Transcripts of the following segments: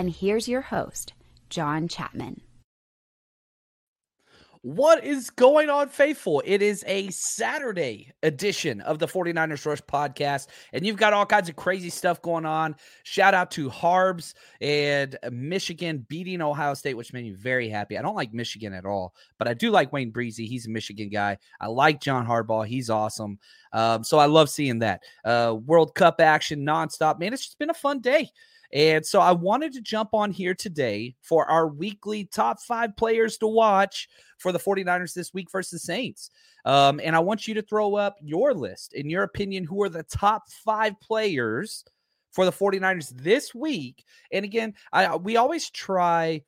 And here's your host, John Chapman. What is going on, faithful? It is a Saturday edition of the 49ers Rush podcast, and you've got all kinds of crazy stuff going on. Shout out to Harbs and Michigan beating Ohio State, which made me very happy. I don't like Michigan at all, but I do like Wayne Breezy. He's a Michigan guy. I like John Harbaugh. He's awesome. Um, so I love seeing that. Uh, World Cup action nonstop. Man, it's just been a fun day. And so I wanted to jump on here today for our weekly top five players to watch for the 49ers this week versus Saints. Um, and I want you to throw up your list. In your opinion, who are the top five players for the 49ers this week? And again, I we always try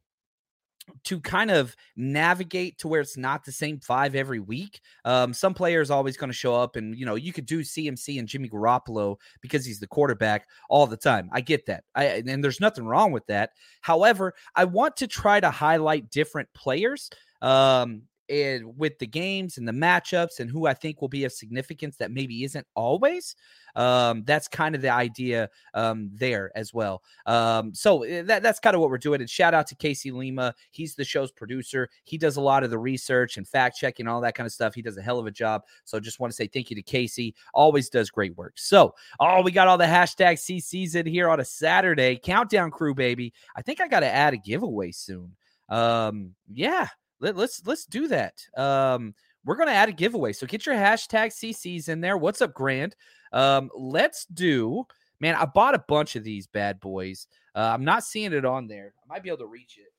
to kind of navigate to where it's not the same five every week. Um, some players always going to show up, and you know you could do CMC and Jimmy Garoppolo because he's the quarterback all the time. I get that, I, and there's nothing wrong with that. However, I want to try to highlight different players. Um, and with the games and the matchups and who I think will be of significance that maybe isn't always. Um, that's kind of the idea um, there as well. Um, so eh, that, that's kind of what we're doing. And shout out to Casey Lima. He's the show's producer. He does a lot of the research and fact checking, all that kind of stuff. He does a hell of a job. So just want to say thank you to Casey. Always does great work. So, oh, we got all the hashtag CCs in here on a Saturday. Countdown crew, baby. I think I got to add a giveaway soon. Um, yeah, let, let's let's do that. Um, we're gonna add a giveaway, so get your hashtag CCs in there. What's up, Grand? Um, let's do. Man, I bought a bunch of these bad boys. Uh, I'm not seeing it on there. I might be able to reach it.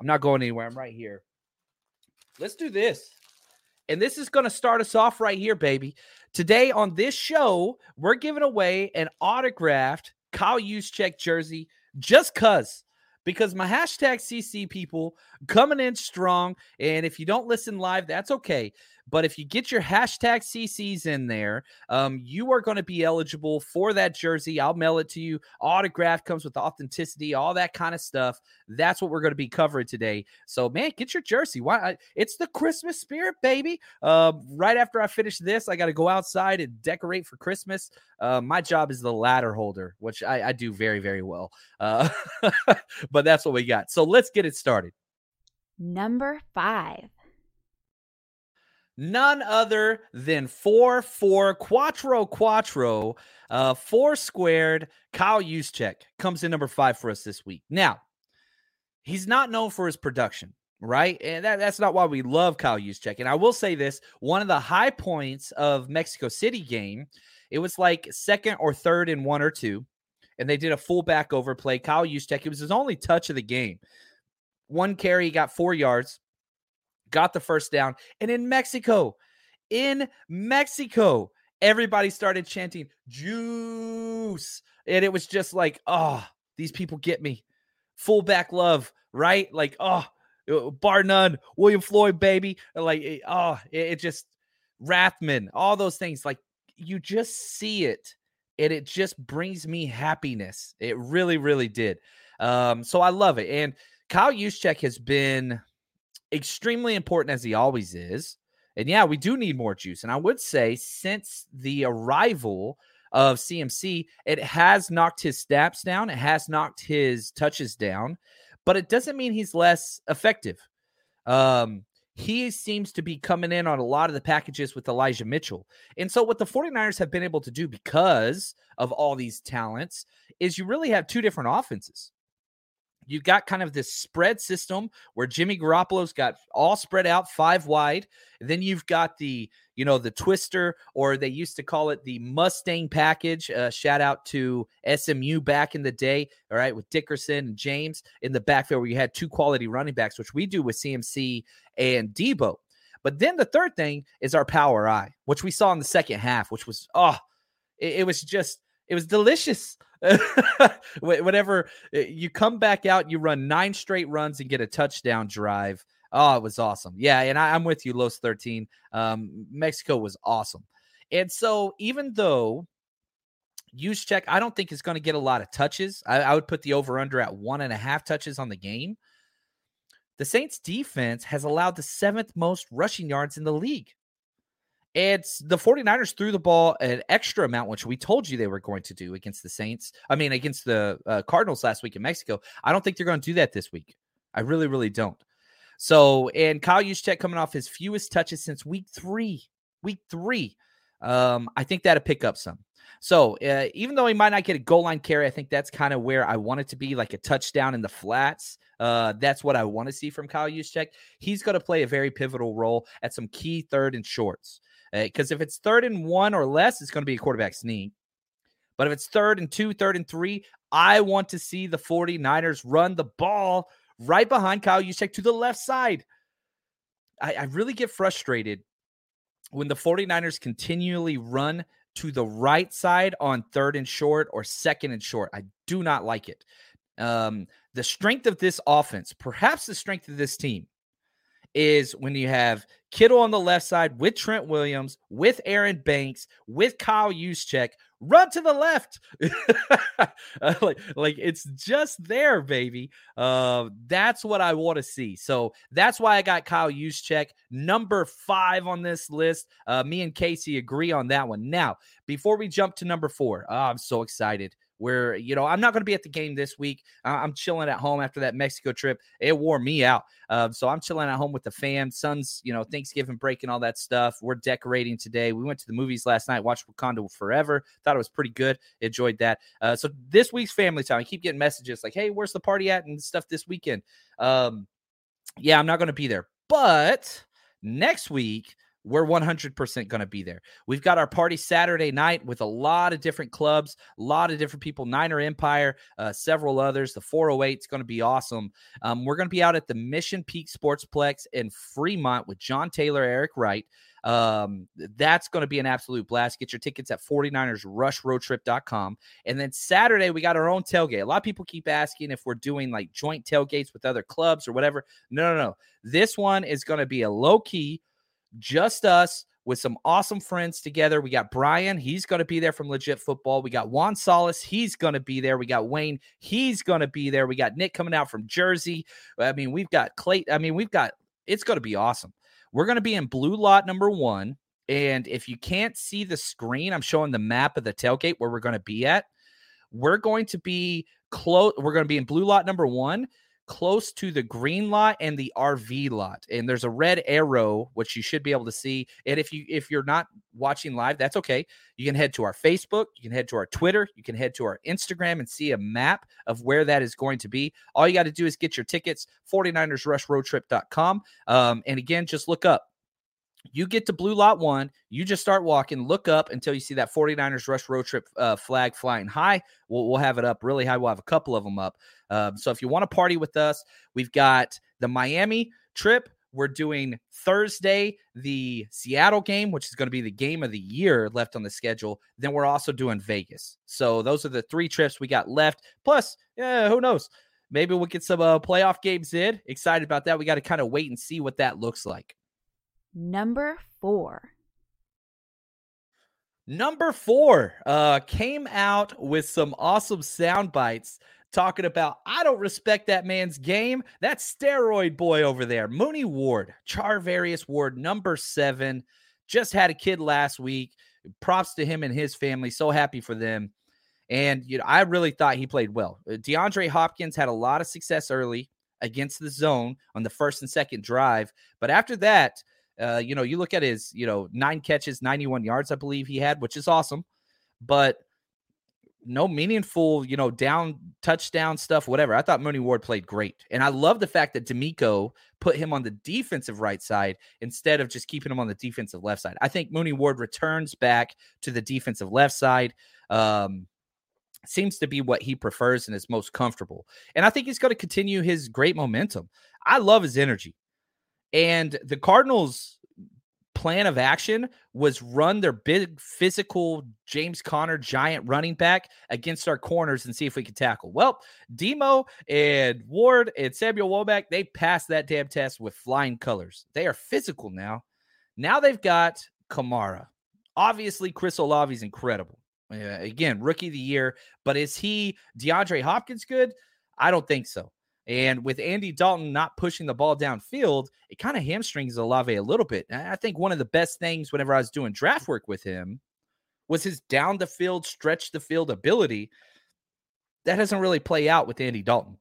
I'm not going anywhere. I'm right here. Let's do this. And this is going to start us off right here, baby. Today on this show, we're giving away an autographed Kyle Juszczyk jersey just cuz because my hashtag CC people coming in strong. And if you don't listen live, that's okay. But if you get your hashtag CCs in there, um, you are going to be eligible for that jersey. I'll mail it to you. Autograph comes with authenticity, all that kind of stuff. That's what we're going to be covering today. So, man, get your jersey. Why? It's the Christmas spirit, baby. Uh, right after I finish this, I got to go outside and decorate for Christmas. Uh, my job is the ladder holder, which I, I do very, very well. Uh, but that's what we got. So let's get it started. Number five. None other than 4 4 Quattro Quattro, uh, 4 squared. Kyle Juszczyk comes in number five for us this week. Now, he's not known for his production, right? And that, that's not why we love Kyle Juszczyk. And I will say this one of the high points of Mexico City game, it was like second or third in one or two. And they did a fullback overplay. Kyle Juszczyk, it was his only touch of the game. One carry, he got four yards got the first down. And in Mexico, in Mexico, everybody started chanting juice. And it was just like, oh, these people get me. Fullback love, right? Like, oh, bar none, William Floyd, baby. Like, oh, it, it just, Rathman, all those things. Like, you just see it and it just brings me happiness. It really, really did. Um, so I love it. And Kyle Juszczyk has been extremely important as he always is. And yeah, we do need more juice. And I would say since the arrival of CMC, it has knocked his snaps down, it has knocked his touches down, but it doesn't mean he's less effective. Um, he seems to be coming in on a lot of the packages with Elijah Mitchell. And so, what the 49ers have been able to do because of all these talents is you really have two different offenses you got kind of this spread system where Jimmy Garoppolo's got all spread out five wide. Then you've got the, you know, the twister, or they used to call it the Mustang package. Uh, shout out to SMU back in the day, all right, with Dickerson and James in the backfield where you had two quality running backs, which we do with CMC and Deebo. But then the third thing is our power I, which we saw in the second half, which was, oh, it, it was just, it was delicious. Whenever eh, you come back out, you run nine straight runs and get a touchdown drive. Oh, it was awesome. Yeah, and I, am with you, Los 13. Um, Mexico was awesome. And so even though Juszczyk, I don't think is going to get a lot of touches. I, I would put the over under at one and a half touches on the game. The Saints defense has allowed the seventh most rushing yards in the league. It's the 49ers threw the ball an extra amount, which we told you they were going to do against the Saints. I mean, against the uh, Cardinals last week in Mexico. I don't think they're going to do that this week. I really, really don't. So, and Kyle Juszczyk coming off his fewest touches since week three. Week three. Um, I think that'll pick up some. So, uh, even though he might not get a goal line carry, I think that's kind of where I want it to be like a touchdown in the flats. Uh, that's what I want to see from Kyle Juszczyk. He's going to play a very pivotal role at some key third and shorts. Because uh, if it's third and one or less, it's going to be a quarterback sneak. But if it's third and two, third and three, I want to see the 49ers run the ball right behind Kyle Juszczyk to the left side. I, I really get frustrated when the 49ers continually run to the right side on third and short or second and short. I do not like it. Um, the strength of this offense, perhaps the strength of this team, is when you have Kittle on the left side with Trent Williams, with Aaron Banks, with Kyle Juszczyk, run to the left. like, like it's just there, baby. Uh, that's what I want to see. So that's why I got Kyle Juszczyk number five on this list. Uh, me and Casey agree on that one. Now, before we jump to number four, oh, I'm so excited where you know I'm not going to be at the game this week. I'm chilling at home after that Mexico trip. It wore me out, uh, so I'm chilling at home with the fam. Son's you know Thanksgiving break and all that stuff. We're decorating today. We went to the movies last night. Watched Wakanda Forever. Thought it was pretty good. Enjoyed that. Uh, so this week's family time. I keep getting messages like, "Hey, where's the party at?" and stuff this weekend. Um, yeah, I'm not going to be there, but next week we're 100% going to be there. We've got our party Saturday night with a lot of different clubs, a lot of different people, Niner Empire, uh, several others. The 408 is going to be awesome. Um, we're going to be out at the Mission Peak Sportsplex in Fremont with John Taylor, Eric Wright. Um, that's going to be an absolute blast. Get your tickets at 49ersrushroadtrip.com. And then Saturday, we got our own tailgate. A lot of people keep asking if we're doing like joint tailgates with other clubs or whatever. No, no, no. This one is going to be a low key, just us with some awesome friends together. We got Brian, he's going to be there from Legit Football. We got Juan Solis, he's going to be there. We got Wayne, he's going to be there. We got Nick coming out from Jersey. I mean, we've got Clay. I mean, we've got it's going to be awesome. We're going to be in blue lot number one. And if you can't see the screen, I'm showing the map of the tailgate where we're going to be at. We're going to be close. We're going to be in blue lot number one close to the green lot and the RV lot. And there's a red arrow which you should be able to see. And if you if you're not watching live, that's okay. You can head to our Facebook, you can head to our Twitter, you can head to our Instagram and see a map of where that is going to be. All you got to do is get your tickets 49ersrushroadtrip.com. Um and again just look up you get to blue lot one, you just start walking, look up until you see that 49ers rush road trip uh, flag flying high. We'll, we'll have it up really high. We'll have a couple of them up. Um, so if you want to party with us, we've got the Miami trip. We're doing Thursday, the Seattle game, which is going to be the game of the year left on the schedule. Then we're also doing Vegas. So those are the three trips we got left. Plus, yeah, who knows? Maybe we'll get some uh, playoff games in. Excited about that. We got to kind of wait and see what that looks like. Number four. Number four uh, came out with some awesome sound bites talking about I don't respect that man's game. That steroid boy over there, Mooney Ward, Charvarius Ward, number seven, just had a kid last week. Props to him and his family. So happy for them. And you know, I really thought he played well. Uh, DeAndre Hopkins had a lot of success early against the zone on the first and second drive, but after that, uh, you know, you look at his, you know, nine catches, 91 yards, I believe he had, which is awesome, but no meaningful, you know, down touchdown stuff, whatever. I thought Mooney Ward played great. And I love the fact that DeMeco put him on the defensive right side instead of just keeping him on the defensive left side. I think Mooney Ward returns back to the defensive left side. Um, seems to be what he prefers and is most comfortable. And I think he's going to continue his great momentum. I love his energy. And the Cardinals' plan of action was run their big physical James Conner giant running back against our corners and see if we could tackle. Well, Demo and Ward and Samuel Womack, they passed that damn test with flying colors. They are physical now. Now they've got Kamara. Obviously, Chris Olave's incredible. Uh, again, rookie of the year, but is he DeAndre Hopkins good? I don't think so. And with Andy Dalton not pushing the ball downfield, it kind of hamstrings Olave a little bit. And I think one of the best things whenever I was doing draft work with him was his down the field, stretch the field ability. That doesn't really play out with Andy Dalton.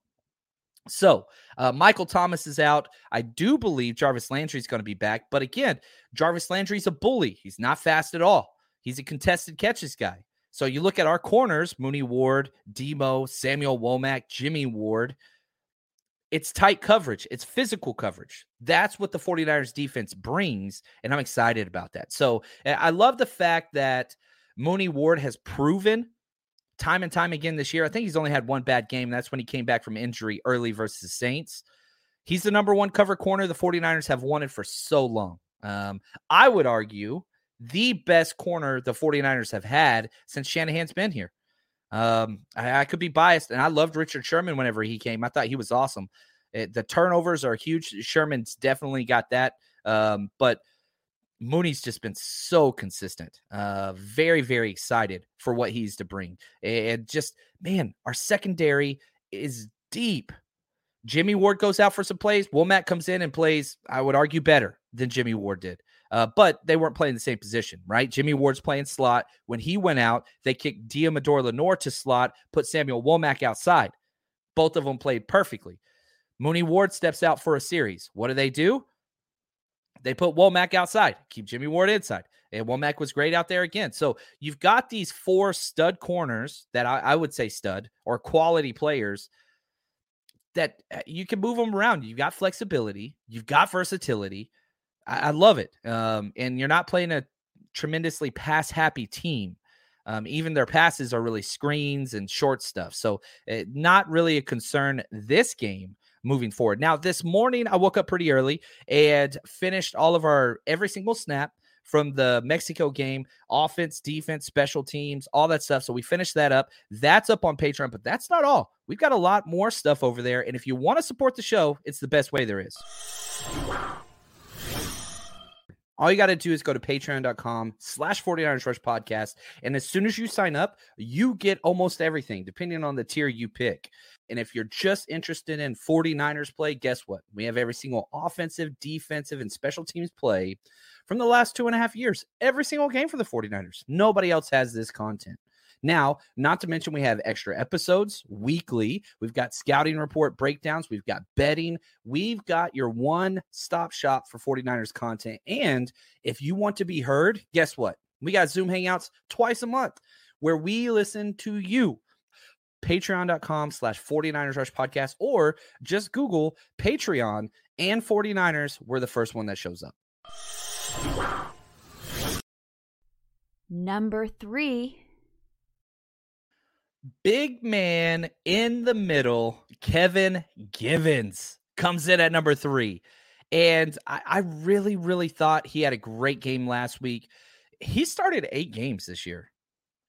So uh, Michael Thomas is out. I do believe Jarvis Landry is going to be back. But again, Jarvis Landry's a bully. He's not fast at all. He's a contested catches guy. So you look at our corners Mooney Ward, Demo, Samuel Womack, Jimmy Ward. It's tight coverage, it's physical coverage. That's what the 49ers defense brings. And I'm excited about that. So I love the fact that Mooney Ward has proven time and time again this year. I think he's only had one bad game. That's when he came back from injury early versus the Saints. He's the number one cover corner the 49ers have wanted for so long. Um, I would argue the best corner the 49ers have had since Shanahan's been here. Um, I, I, could be biased, and I loved Richard Sherman whenever he came. I thought he was awesome. It, the turnovers are huge. Sherman's definitely got that. Um, but Mooney's just been so consistent. Uh, very, very excited for what he's to bring. And just, man, our secondary is deep. Jimmy Ward goes out for some plays. Womack comes in and plays, I would argue, better than Jimmy Ward did. Uh, but they weren't playing the same position, right? Jimmy Ward's playing slot. When he went out, they kicked Deommodore Lenoir to slot, put Samuel Womack outside. Both of them played perfectly. Mooney Ward steps out for a series. What do they do? They put Womack outside, keep Jimmy Ward inside. And Womack was great out there again. So you've got these four stud corners that I, I would say stud or quality players that uh, you can move them around. You've got flexibility, you've got versatility. I, I love it. Um, and you're not playing a tremendously pass happy team. Um, even their passes are really screens and short stuff. So, uh, not really a concern this game moving forward. Now, this morning, I woke up pretty early and finished all of our every single snap from the Mexico game, offense, defense, special teams, all that stuff. So we finished that up. That's up on Patreon, but that's not all. We've got a lot more stuff over there. And if you want to support the show, it's the best way there is. All you got to do is go to patreon.com slash 49ers Rush podcast. And as soon as you sign up, you get almost everything, depending on the tier you pick. And if you're just interested in 49ers play, guess what? We have every single offensive, defensive, and special teams play from the last two and a half years. Every single game for the 49ers. Nobody else has this content. Now, not to mention, we have extra episodes weekly. We've got scouting report breakdowns. We've got betting. We've got your one stop shop for 49ers content. And if you want to be heard, guess what? We got Zoom Hangouts twice a month where we listen to you. Patreon.com slash 49ers Rush Podcast, or just Google Patreon and 49ers. We're the first one that shows up. Number three. Big man in the middle, Kevin Givens comes in at number three. And I, I, really, really thought he had a great game last week. He started eight games this year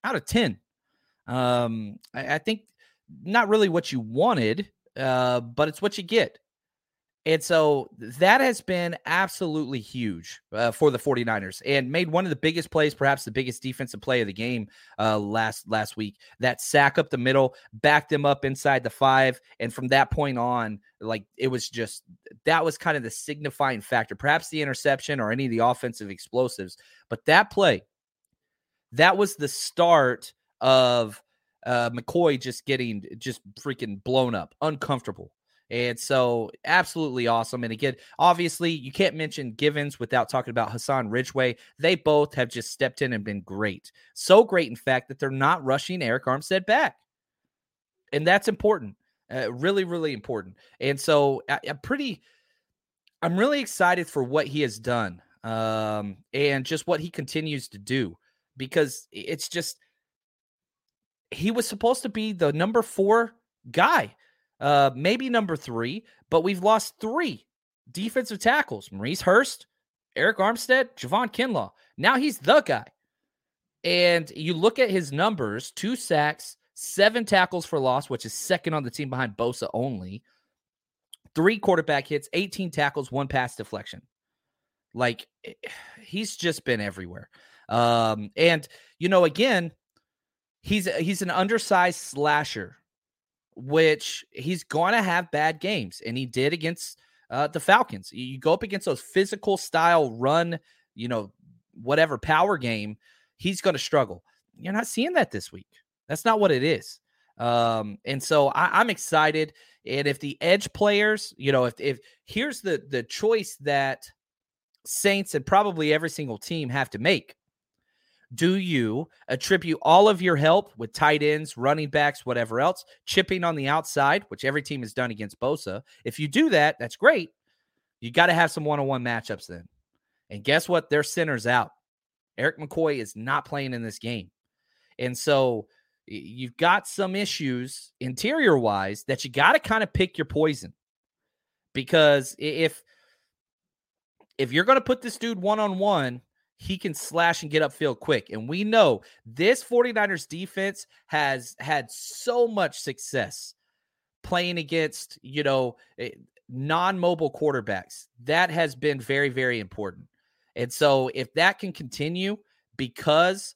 out of 10. Um, I, I think not really what you wanted, uh, but it's what you get. And so that has been absolutely huge uh, for the 49ers and made one of the biggest plays, perhaps the biggest defensive play of the game uh, last last week. That sack up the middle, backed them up inside the five. And from that point on, like it was just that was kind of the signifying factor, perhaps the interception or any of the offensive explosives. But that play, that was the start of uh, McCoy just getting just freaking blown up, uncomfortable. And so, absolutely awesome. And again, obviously, you can't mention Givens without talking about Hassan Ridgeway. They both have just stepped in and been great. So great, in fact, that they're not rushing Arik Armstead back. And that's important. Uh, really, really important. And so, I, am pretty, I'm really excited for what he has done um, and just what he continues to do because it's just, he was supposed to be the number four guy uh, maybe number three, but we've lost three defensive tackles Maurice Hurst, Arik Armstead, Javon Kinlaw. Now he's the guy. And you look at his numbers two sacks, seven tackles for loss, which is second on the team behind Bosa only, three quarterback hits, 18 tackles, one pass deflection. Like eh, he's just been everywhere. Um, and you know, again, he's he's an undersized slasher which he's going to have bad games, and he did against uh, the Falcons. You go up against those physical style run, you know, whatever power game, he's going to struggle. You're not seeing that this week. That's not what it is. Um, and so I, I'm excited. And if the edge players, you know, if if here's the the choice that Saints and probably every single team have to make do you attribute all of your help with tight ends, running backs, whatever else, chipping on the outside, which every team has done against Bosa? If you do that, that's great. You got to have some one on one matchups then. And guess what? Their center's out. Erik McCoy is not playing in this game. And so you've got some issues interior wise that you got to kind of pick your poison. Because if if you're going to put this dude one on one he can slash and get upfield quick. And we know this 49ers defense has had so much success playing against, you know, eh, non mobile quarterbacks. That has been very, very important. And so if that can continue because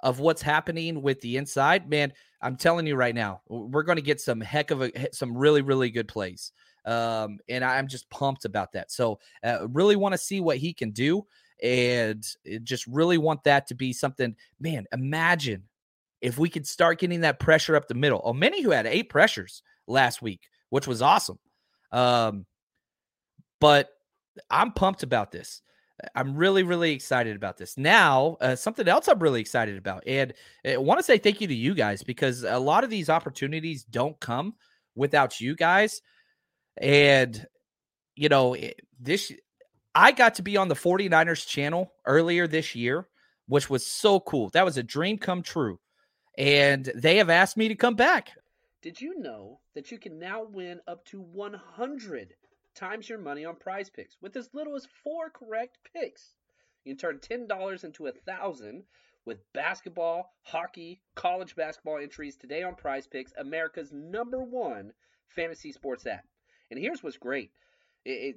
of what's happening with the inside, man, I'm telling you right now, we're going to get some heck of a, some really, really good plays. Um, and I'm just pumped about that. So, uh, really want to see what he can do and just really want that to be something. Man, imagine if we could start getting that pressure up the middle. Oh, many who had eight pressures last week, which was awesome. Um, but I'm pumped about this. I'm really, really excited about this. Now, uh, something else I'm really excited about, and I want to say thank you to you guys because a lot of these opportunities don't come without you guys. And you know, this I got to be on the 49ers channel earlier this year, which was so cool. That was a dream come true. And they have asked me to come back. Did you know that you can now win up to 100 times your money on PrizePicks with as little as four correct picks? You can turn $10 into a 1000 with basketball, hockey, college basketball entries today on PrizePicks, America's number one fantasy sports app. And here's what's great It,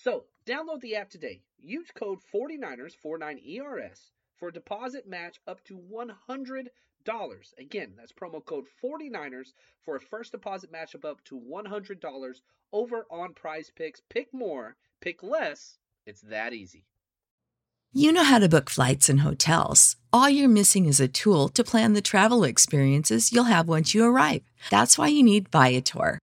So, download the app today. Use code 49ers, 49ERS, for a deposit match up to $100. Again, that's promo code 49ers for a first deposit match up to $100 over on PrizePicks. Pick more, pick less. It's that easy. You know how to book flights and hotels. All you're missing is a tool to plan the travel experiences you'll have once you arrive. That's why you need Viator.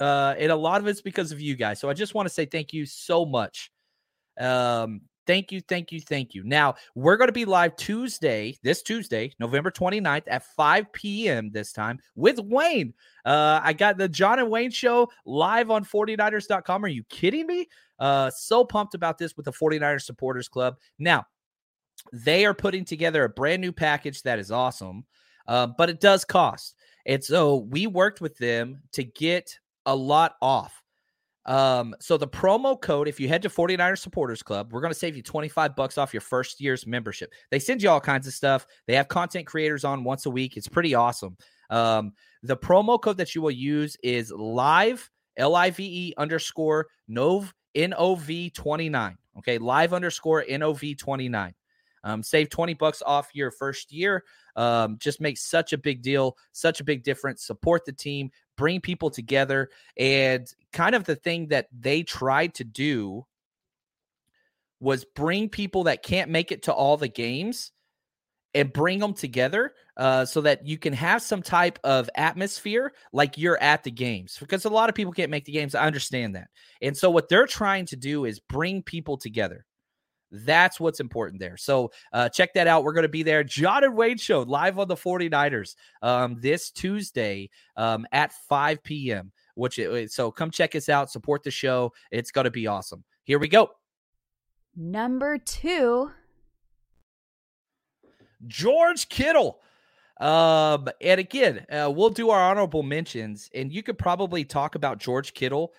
Uh, and a lot of it's because of you guys. So I just want to say thank you so much. Um, thank you, thank you, thank you. Now we're going to be live Tuesday, this Tuesday, November 29th at 5 p.m. this time with Wayne. Uh, I got the John and Wayne show live on 49ers.com. Are you kidding me? Uh, so pumped about this with the 49ers supporters club. Now, they are putting together a brand new package that is awesome, uh, but it does cost. And so we worked with them to get a lot off. Um, so the promo code, if you head to 49ers Supporters Club, we're going to save you 25 bucks off your first year's membership. They send you all kinds of stuff. They have content creators on once a week. It's pretty awesome. Um, the promo code that you will use is live, L I V E underscore Nov, N O V 29. Okay. Live underscore N O V 29. Um, save 20 bucks off your first year. Um, just makes such a big deal, such a big difference. Support the team, bring people together. And kind of the thing that they tried to do was bring people that can't make it to all the games and bring them together uh, so that you can have some type of atmosphere like you're at the games because a lot of people can't make the games. I understand that. And so, what they're trying to do is bring people together. That's what's important there. So uh, check that out. We're going to be there. John and Wayne Show live on the 49ers um, this Tuesday um, at 5 p.m. Which so come check us out. Support the show. It's going to be awesome. Here we go. Number two, George Kittle. Um, and again, uh, we'll do our honorable mentions, and you could probably talk about George Kittle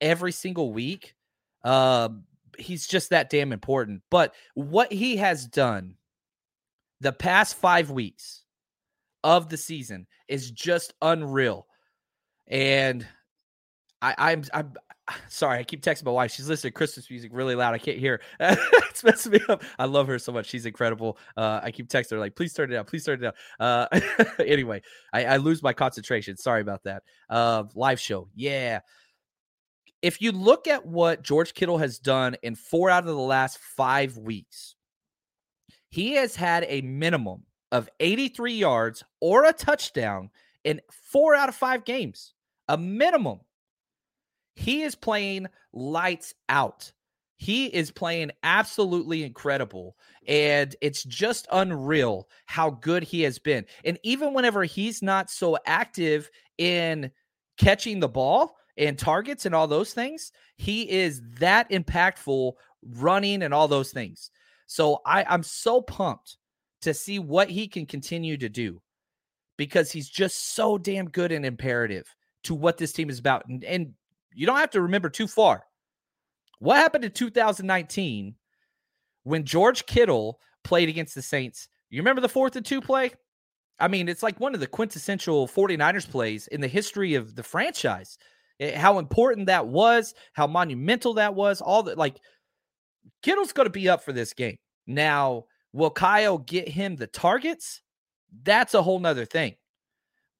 every single week. Um, he's just that damn important. But what he has done the past five weeks of the season is just unreal. And I, I'm I'm sorry, I keep texting my wife. She's listening to Christmas music really loud. I can't hear. it's messing me up. I love her so much. She's incredible. Uh, I keep texting her like, please turn it down. Please turn it down. Uh, anyway, I, I, lose my concentration. Sorry about that. Uh, live show. Yeah if you look at what George Kittle has done in four out of the last five weeks, he has had a minimum of 83 yards or a touchdown in four out of five games. A minimum. He is playing lights out. He is playing absolutely incredible. And it's just unreal how good he has been. And even whenever he's not so active in catching the ball, and targets and all those things. He is that impactful running and all those things. So I, I'm so pumped to see what he can continue to do because he's just so damn good and imperative to what this team is about. And, and you don't have to remember too far. What happened in 2019 when George Kittle played against the Saints? You remember the fourth and two play? I mean, it's like one of the quintessential 49ers plays in the history of the franchise. Eh, how important that was, how monumental that was, all that like Kittle's going to be up for this game. Now, will Kyle get him the targets? That's a whole nother thing.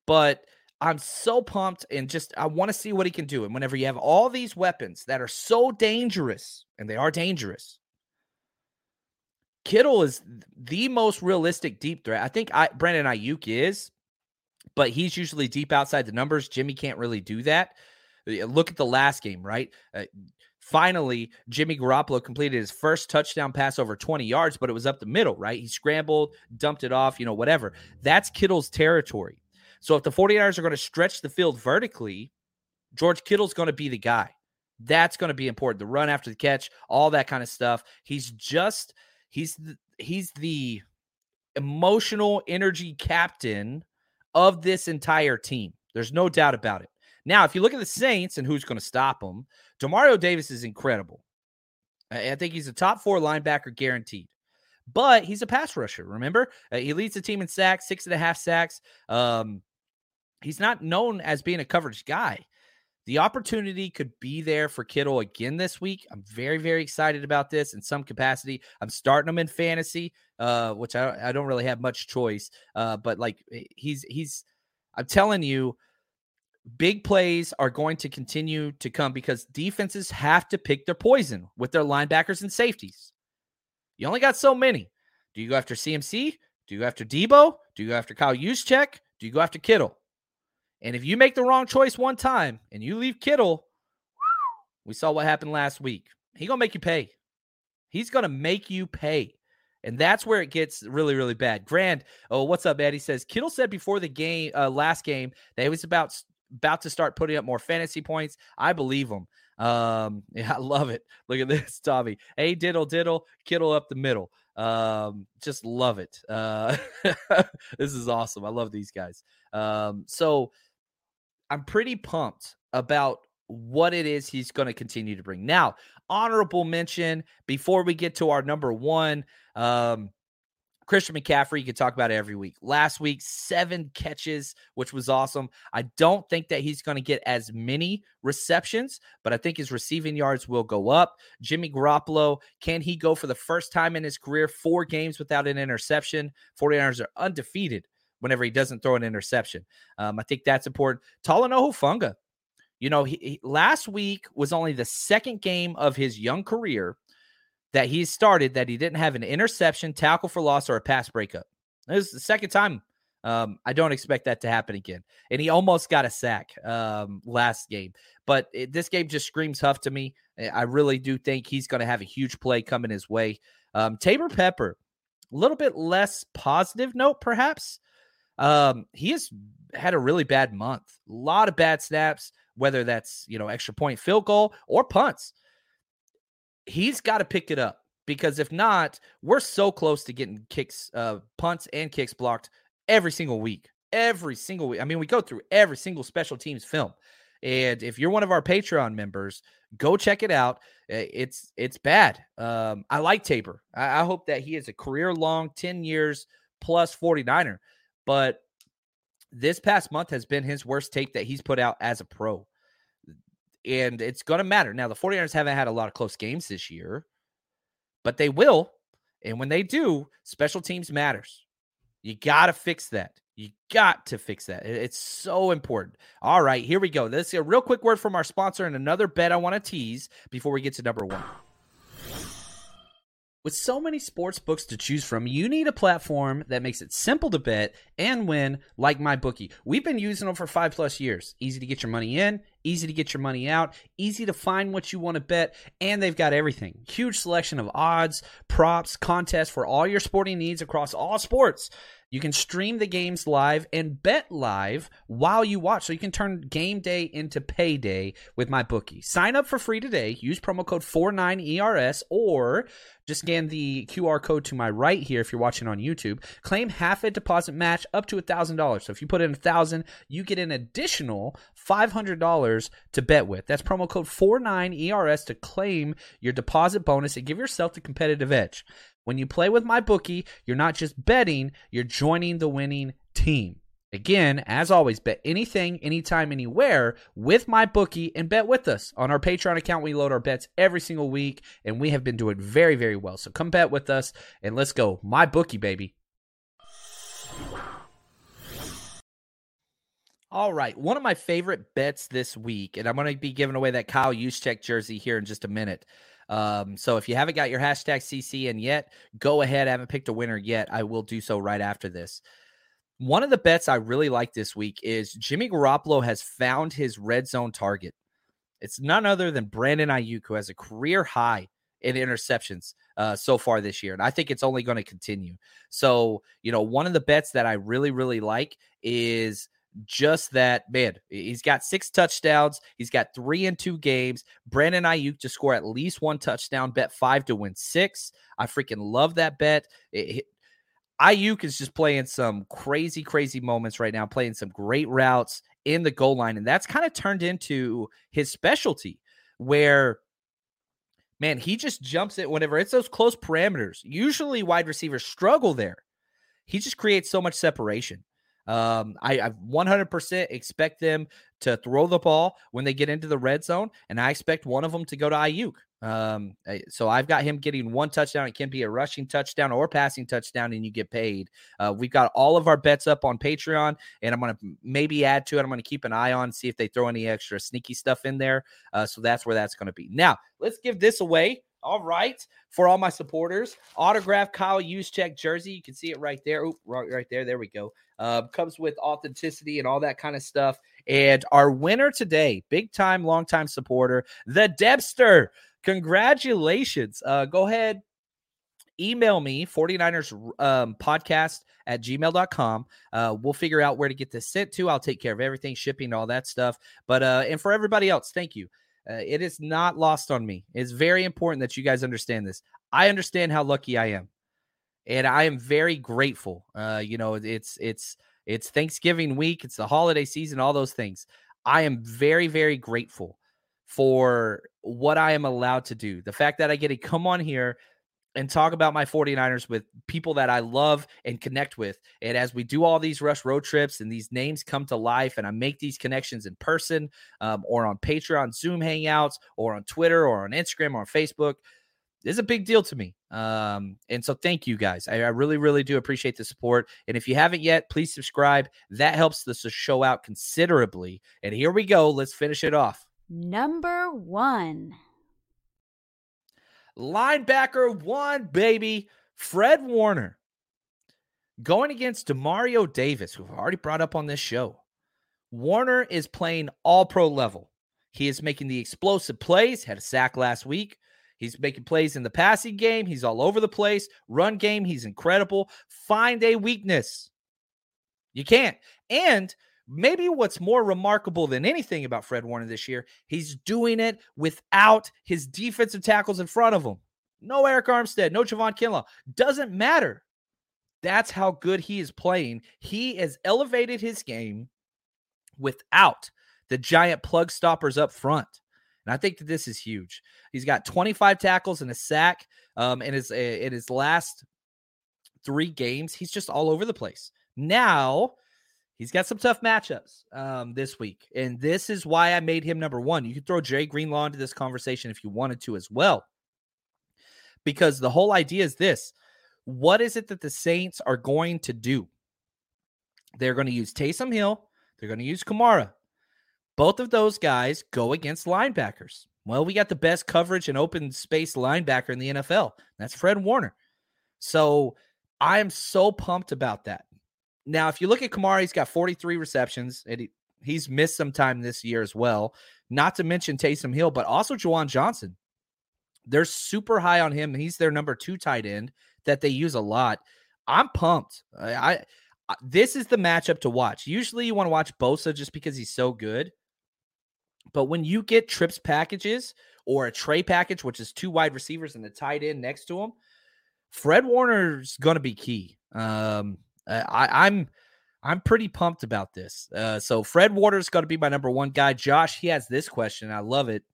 But I'm so pumped and just I want to see what he can do. And whenever you have all these weapons that are so dangerous, and they are dangerous, Kittle is the most realistic deep threat. I think I, Brandon Aiyuk is, but he's usually deep outside the numbers. Jimmy can't really do that. Look at the last game, right? Uh, finally, Jimmy Garoppolo completed his first touchdown pass over 20 yards, but it was up the middle, right? He scrambled, dumped it off, you know, whatever. That's Kittle's territory. So if the 49ers are going to stretch the field vertically, George Kittle's going to be the guy. That's going to be important. The run after the catch, all that kind of stuff. He's just he's the, he's the emotional energy captain of this entire team. There's no doubt about it. Now, if you look at the Saints and who's going to stop them, Demario Davis is incredible. I think he's a top four linebacker guaranteed. But he's a pass rusher. Remember, uh, he leads the team in sacks, six and a half sacks. Um, he's not known as being a coverage guy. The opportunity could be there for Kittle again this week. I'm very, very excited about this in some capacity. I'm starting him in fantasy, uh, which I, I don't really have much choice. Uh, but like he's he's I'm telling you, big plays are going to continue to come because defenses have to pick their poison with their linebackers and safeties. You only got so many. Do you go after CMC? Do you go after Deebo? Do you go after Kyle Juszczyk? Do you go after Kittle? And if you make the wrong choice one time and you leave Kittle, we saw what happened last week. He gonna make you pay. He's gonna make you pay. And that's where it gets really, really bad. Grand, oh, what's up, Eddie? He says Kittle said before the game, uh, last game, that he was about about to start putting up more fantasy points. I believe him. Um, yeah, I love it. Look at this, Tommy. Hey, diddle diddle, Kittle up the middle. Um, just love it. Uh, this is awesome. I love these guys. Um, so I'm pretty pumped about what it is he's going to continue to bring. Now, honorable mention before we get to our number one. Um, Christian McCaffrey, you can talk about it every week. Last week, seven catches, which was awesome. I don't think that he's going to get as many receptions, but I think his receiving yards will go up. Jimmy Garoppolo, can he go for the first time in his career four games without an interception? 49ers are undefeated whenever he doesn't throw an interception. Um, I think that's important. Talanoa Hufanga, you know, he, he, last week was only the second game of his young career that he started that he didn't have an interception, tackle for loss, or a pass breakup. This is the second time. Um, I don't expect that to happen again. And he almost got a sack um, last game. But it, this game just screams Huff to me. I really do think he's going to have a huge play coming his way. Um, Taybor Pepper, a little bit less positive note, perhaps. Um, he has had a really bad month. A lot of bad snaps, whether that's you know extra point field goal or punts he's got to pick it up because if not, we're so close to getting kicks, uh, punts and kicks blocked every single week. Every single week. I mean, we go through every single special teams film. And if you're one of our Patreon members, go check it out. It's it's bad. Um, I like Taybor. I, I hope that he is a career long 10 years plus 49er. But this past month has been his worst tape that he's put out as a pro and it's going to matter. Now, the 49ers haven't had a lot of close games this year, but they will. And when they do, special teams matters. You got to fix that. You got to fix that. It's so important. All right, here we go. Let's get a real quick word from our sponsor and another bet I want to tease before we get to number one. With so many sports books to choose from, you need a platform that makes it simple to bet and win, like MyBookie. We've been using them for five plus years. Easy to get your money in, easy to get your money out, easy to find what you want to bet, and they've got everything. Huge selection of odds, props, contests for all your sporting needs across all sports. You can stream the games live and bet live while you watch. So you can turn game day into payday with MyBookie. Sign up for free today. Use promo code 49ERS or just scan the QR code to my right here if you're watching on YouTube. Claim half a deposit match up to $1,000. So if you put in 1000 you get an additional $500 to bet with. That's promo code 49ERS to claim your deposit bonus and give yourself the competitive edge. When you play with MyBookie, you're not just betting, you're joining the winning team. Again, as always, bet anything, anytime, anywhere with MyBookie and bet with us. On our Patreon account, we load our bets every single week, and we have been doing very, very well. So come bet with us and let's go. MyBookie, baby. All right. One of my favorite bets this week, and I'm going to be giving away that Kyle Juszczyk jersey here in just a minute. Um, so if you haven't got your hashtag CC in yet, go ahead. I haven't picked a winner yet. I will do so right after this. One of the bets I really like this week is Jimmy Garoppolo has found his red zone target. It's none other than Brandon Aiyuk, who has a career high in interceptions uh, so far this year. And I think it's only going to continue. So, you know, one of the bets that I really, really like is just that man. He's got six touchdowns. He's got three in two games. Brandon Aiyuk to score at least one touchdown. Bet five to win six. I freaking love that bet. Aiyuk is just playing some crazy, crazy moments right now, playing some great routes in the goal line. And that's kind of turned into his specialty where, man, he just jumps it whenever it's those close parameters. Usually wide receivers struggle there. He just creates so much separation. Um, I, I 100% expect them to throw the ball when they get into the red zone, and I expect one of them to go to Aiyuk. Um, so I've got him getting one touchdown. It can be a rushing touchdown or passing touchdown, and you get paid. Uh, we've got all of our bets up on Patreon, and I'm to maybe add to it. I'm to keep an eye on, see if they throw any extra sneaky stuff in there. Uh, so that's where that's to be. Now, let's give this away. All right, for all my supporters, autograph Kyle Juszczyk jersey. You can see it right there. Oop, right, right there. There we go. Uh, comes with authenticity and all that kind of stuff. And our winner today, big time, long time supporter, the Debster. Congratulations. Uh, go ahead, email me 49ers um, podcast at gmail.com uh, we'll figure out where to get this sent to i'll take care of everything shipping all that stuff but uh, and for everybody else thank you uh, it is not lost on me it's very important that you guys understand this i understand how lucky i am and I am very grateful. Uh, you know, it's it's it's Thanksgiving week, it's the holiday season, all those things. I am very very grateful for what I am allowed to do. The fact that I get to come on here and talk about my 49ers with people that I love and connect with. And as we do all these rush road trips and these names come to life and I make these connections in person um, or on Patreon, Zoom hangouts, or on Twitter or on Instagram or on Facebook, is a big deal to me. Um, and so thank you guys. I, I, really, really do appreciate the support. And if you haven't yet, please subscribe. That helps the show out considerably. And here we go. Let's finish it off. Number one. Linebacker one, baby. Fred Warner going against Demario Davis, who I've already brought up on this show. Warner is playing all pro level. He is making the explosive plays, had a sack last week. He's making plays in the passing game. He's all over the place. Run game, he's incredible. Find a weakness. You can't. And maybe what's more remarkable than anything about Fred Warner this year, he's doing it without his defensive tackles in front of him. No Arik Armstead, no Javon Kinlaw. Doesn't matter. That's how good he is playing. He has elevated his game without the giant plug stoppers up front. And I think that this is huge. He's got 25 tackles and a sack. Um, in his in his last three games, he's just all over the place. Now he's got some tough matchups um, this week, and this is why I made him number one. You could throw Jay Greenlaw into this conversation if you wanted to as well, because the whole idea is this: what is it that the Saints are going to do? They're going to use Taysom Hill. They're going to use Kamara. Both of those guys go against linebackers. Well, we got the best coverage and open space linebacker in the NFL. That's Fred Warner. So I am so pumped about that. Now, if you look at Kamara, he's got 43 receptions, and he, he's missed some time this year as well. Not to mention Taysom Hill, but also Juwan Johnson. They're super high on him. He's their number two tight end that they use a lot. I'm pumped. I, I, I this is the matchup to watch. Usually you want to watch Bosa just because he's so good. But when you get trips packages or a trey package, which is two wide receivers and a tight end next to him, Fred Warner's going to be key. Um, I, I'm I'm pretty pumped about this. Uh, so Fred Warner's going to be my number one guy. Josh, he has this question. I love it.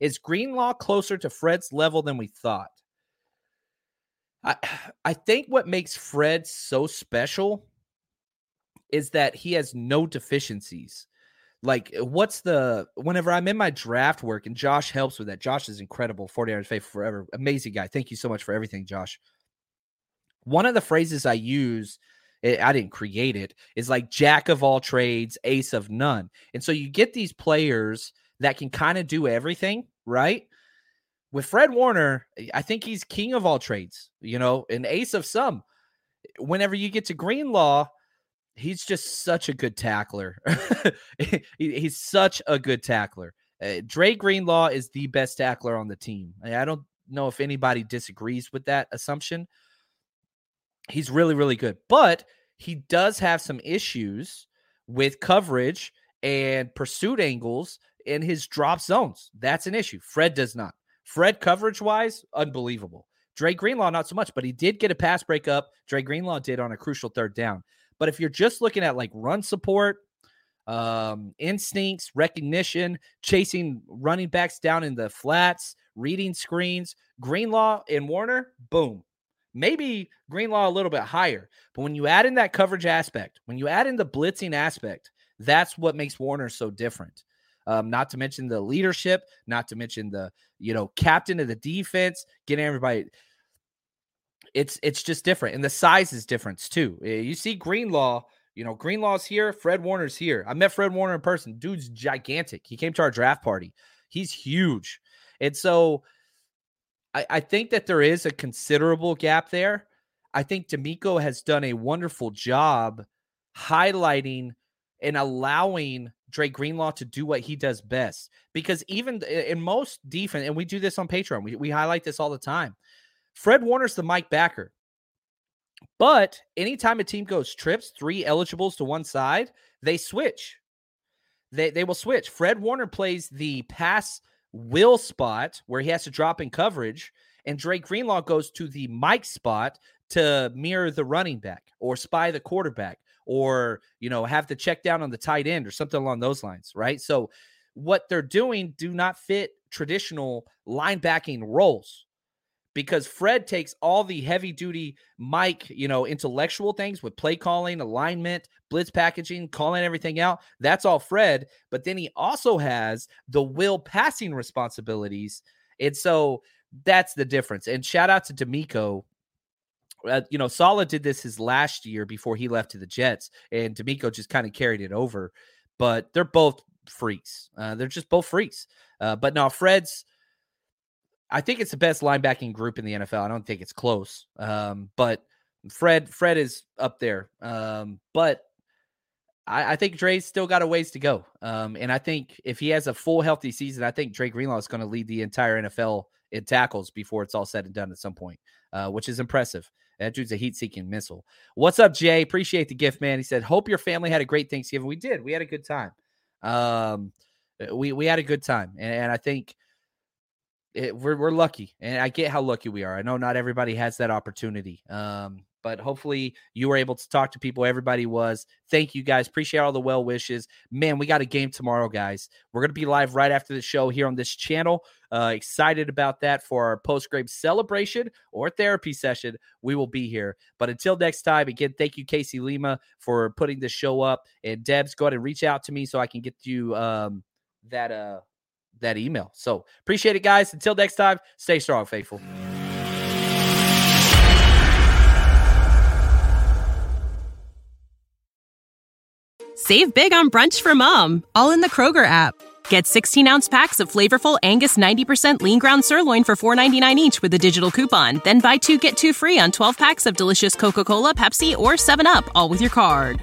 Is Greenlaw closer to Fred's level than we thought? I I think what makes Fred so special is that he has no deficiencies. Like, what's the whenever I'm in my draft work and Josh helps with that. Josh is incredible. 49ers faithful forever. Amazing guy. Thank you so much for everything, Josh. One of the phrases I use, it, I didn't create it, is like jack of all trades, ace of none. And so you get these players that can kind of do everything, right? With Fred Warner, eh, I think he's king of all trades, you know, an ace of some. Whenever you get to Greenlaw, he's just such a good tackler. he's such a good tackler. Uh, Dre Greenlaw is the best tackler on the team. I don't know if anybody disagrees with that assumption. He's really, really good, but he does have some issues with coverage and pursuit angles in his drop zones. That's an issue. Fred does not. Fred coverage wise, unbelievable. Dre Greenlaw, not so much, but he did get a pass breakup. Dre Greenlaw did on a crucial third down. But if you're just looking at like run support, um, instincts, recognition, chasing running backs down in the flats, reading screens, Greenlaw and Warner, boom. Maybe Greenlaw a little bit higher. But when you add in that coverage aspect, when you add in the blitzing aspect, that's what makes Warner so different. Um, not to mention the leadership, not to mention the you know captain of the defense, getting everybody it's it's just different, and the size is different too. Eh, you see Greenlaw, you know Greenlaw's here, Fred Warner's here. I met Fred Warner in person. Dude's gigantic. He came to our draft party. He's huge, and so I, I think that there is a considerable gap there. I think DeMeco has done a wonderful job highlighting and allowing Dre Greenlaw to do what he does best. Because even in most defense, and we do this on Patreon, we, we highlight this all the time. Fred Warner's the Mike Backer. But anytime a team goes trips, three eligibles to one side, they switch. They, they will switch. Fred Warner plays the pass will spot where he has to drop in coverage, and Dre Greenlaw goes to the Mike spot to mirror the running back or spy the quarterback or you know have to check down on the tight end or something along those lines, right? So what they're doing do not fit traditional linebacking roles because Fred takes all the heavy duty Mike, you know, intellectual things with play calling, alignment, blitz packaging, calling everything out. That's all Fred. But then he also has the will passing responsibilities. And so that's the difference. And shout out to DeMeco. Uh, you know, Saleh did this his last year before he left to the Jets, and DeMeco just kind of carried it over. But they're both freaks. Uh, they're just both freaks. Uh, but now Fred's I think it's the best linebacking group in the NFL. I don't think it's close. Um, but Fred, Fred is up there. Um, but I, I, think Dre's still got a ways to go. Um, and I think if he has a full healthy season, I think Dre Greenlaw is going to lead the entire NFL in tackles before it's all said and done at some point, uh, which is impressive. That dude's a heat-seeking missile. What's up, Jay? Appreciate the gift, man. He said, "Hope your family had a great Thanksgiving." We did. We had a good time. Um, we we had a good time, and, and I think it, we're we're lucky, and I get how lucky we are. I know not everybody has that opportunity. Um, but hopefully you were able to talk to people. Everybody was. Thank you guys. Appreciate all the well wishes. Man, we got a game tomorrow, guys. We're gonna be live right after the show here on this channel. Uh, excited about that for our post grade celebration or therapy session. We will be here. But until next time, again, thank you, Casey Lima, for putting this show up. And Debs, go ahead and reach out to me so I can get you um, that uh that email. So appreciate it, guys. Until next time, stay strong, faithful. Save big on brunch for mom, all in the Kroger app. Get 16 ounce packs of flavorful Angus 90% lean ground sirloin for $4.99 each with a digital coupon. Then buy two get two free on 12 packs of delicious Coca Cola, Pepsi, or 7UP, all with your card.